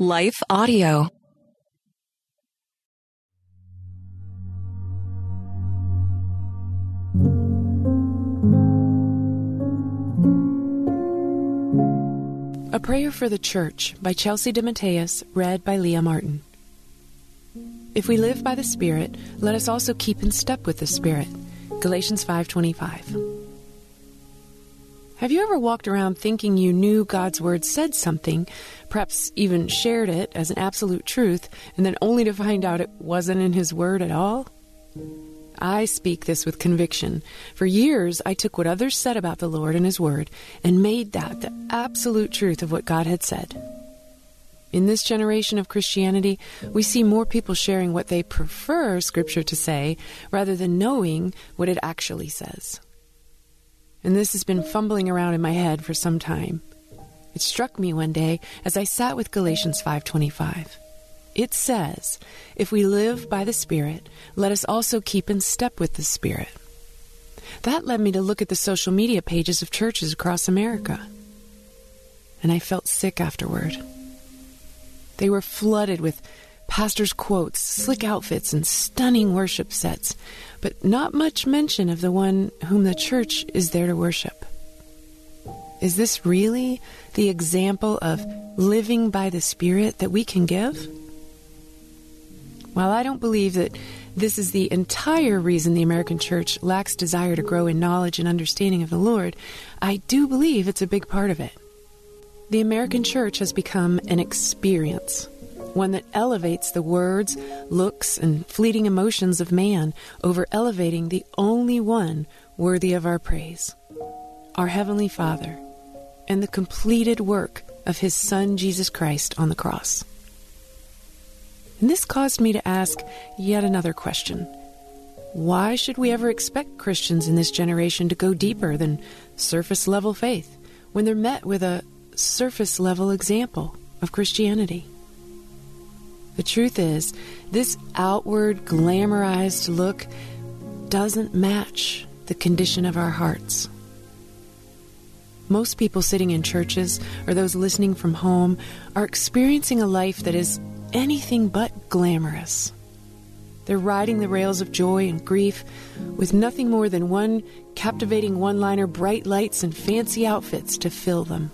Life Audio. A Prayer for the Church by Chelsea DeMatteis, read by Leah Martin. If we live by the Spirit, let us also keep in step with the Spirit. Galatians 5:25. Have you ever walked around thinking you knew God's word said something, perhaps even shared it as an absolute truth, and then only to find out it wasn't in his word at all? I speak this with conviction. For years, I took what others said about the Lord and His Word and made that the absolute truth of what God had said. In this generation of Christianity, we see more people sharing what they prefer Scripture to say rather than knowing what it actually says. And this has been fumbling around in my head for some time. It struck me one day as I sat with Galatians 5:25. It says, If we live by the Spirit, let us also keep in step with the Spirit. That led me to look at the social media pages of churches across America. And I felt sick afterward. They were flooded with pastors' quotes, slick outfits, and stunning worship sets, but not much mention of the one whom the church is there to worship. Is this really the example of living by the Spirit that we can give? While I don't believe that this is the entire reason the American church lacks desire to grow in knowledge and understanding of the Lord, I do believe it's a big part of it. The American church has become an experience, one that elevates the words, looks, and fleeting emotions of man over elevating the only one worthy of our praise our Heavenly Father, and the completed work of His Son Jesus Christ on the cross. And this caused me to ask yet another question. Why should we ever expect Christians in this generation to go deeper than surface level faith when they're met with a surface level example of Christianity? The truth is, this outward, glamorized look doesn't match the condition of our hearts. Most people sitting in churches or those listening from home are experiencing a life that is anything but glamorous. They're riding the rails of joy and grief with nothing more than one captivating one liner, bright lights, and fancy outfits to fill them.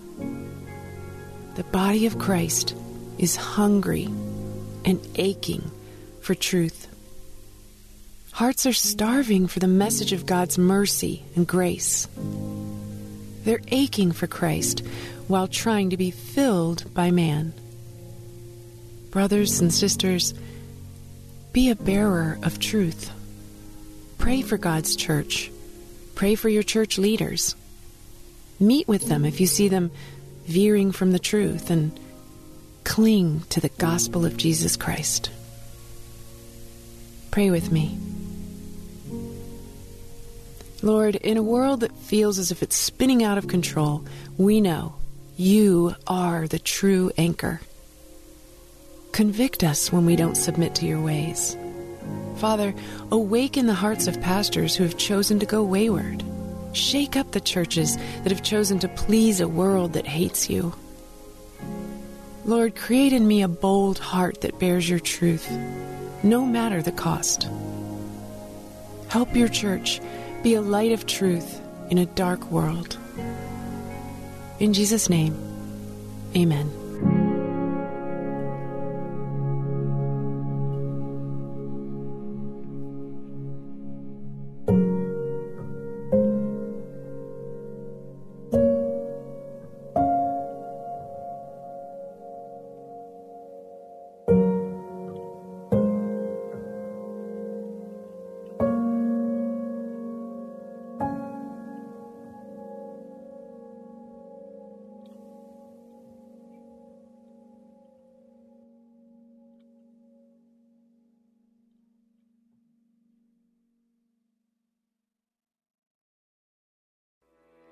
The body of Christ is hungry and aching for truth. Hearts are starving for the message of God's mercy and grace. They're aching for Christ while trying to be filled by man. Brothers and sisters, be a bearer of truth. Pray for God's church. Pray for your church leaders. Meet with them if you see them veering from the truth and cling to the gospel of Jesus Christ. Pray with me. Lord, in a world that feels as if it's spinning out of control, we know you are the true anchor. Convict us when we don't submit to your ways. Father, awaken the hearts of pastors who have chosen to go wayward. Shake up the churches that have chosen to please a world that hates you. Lord, create in me a bold heart that bears your truth, no matter the cost. Help your church be a light of truth in a dark world. In Jesus' name, amen.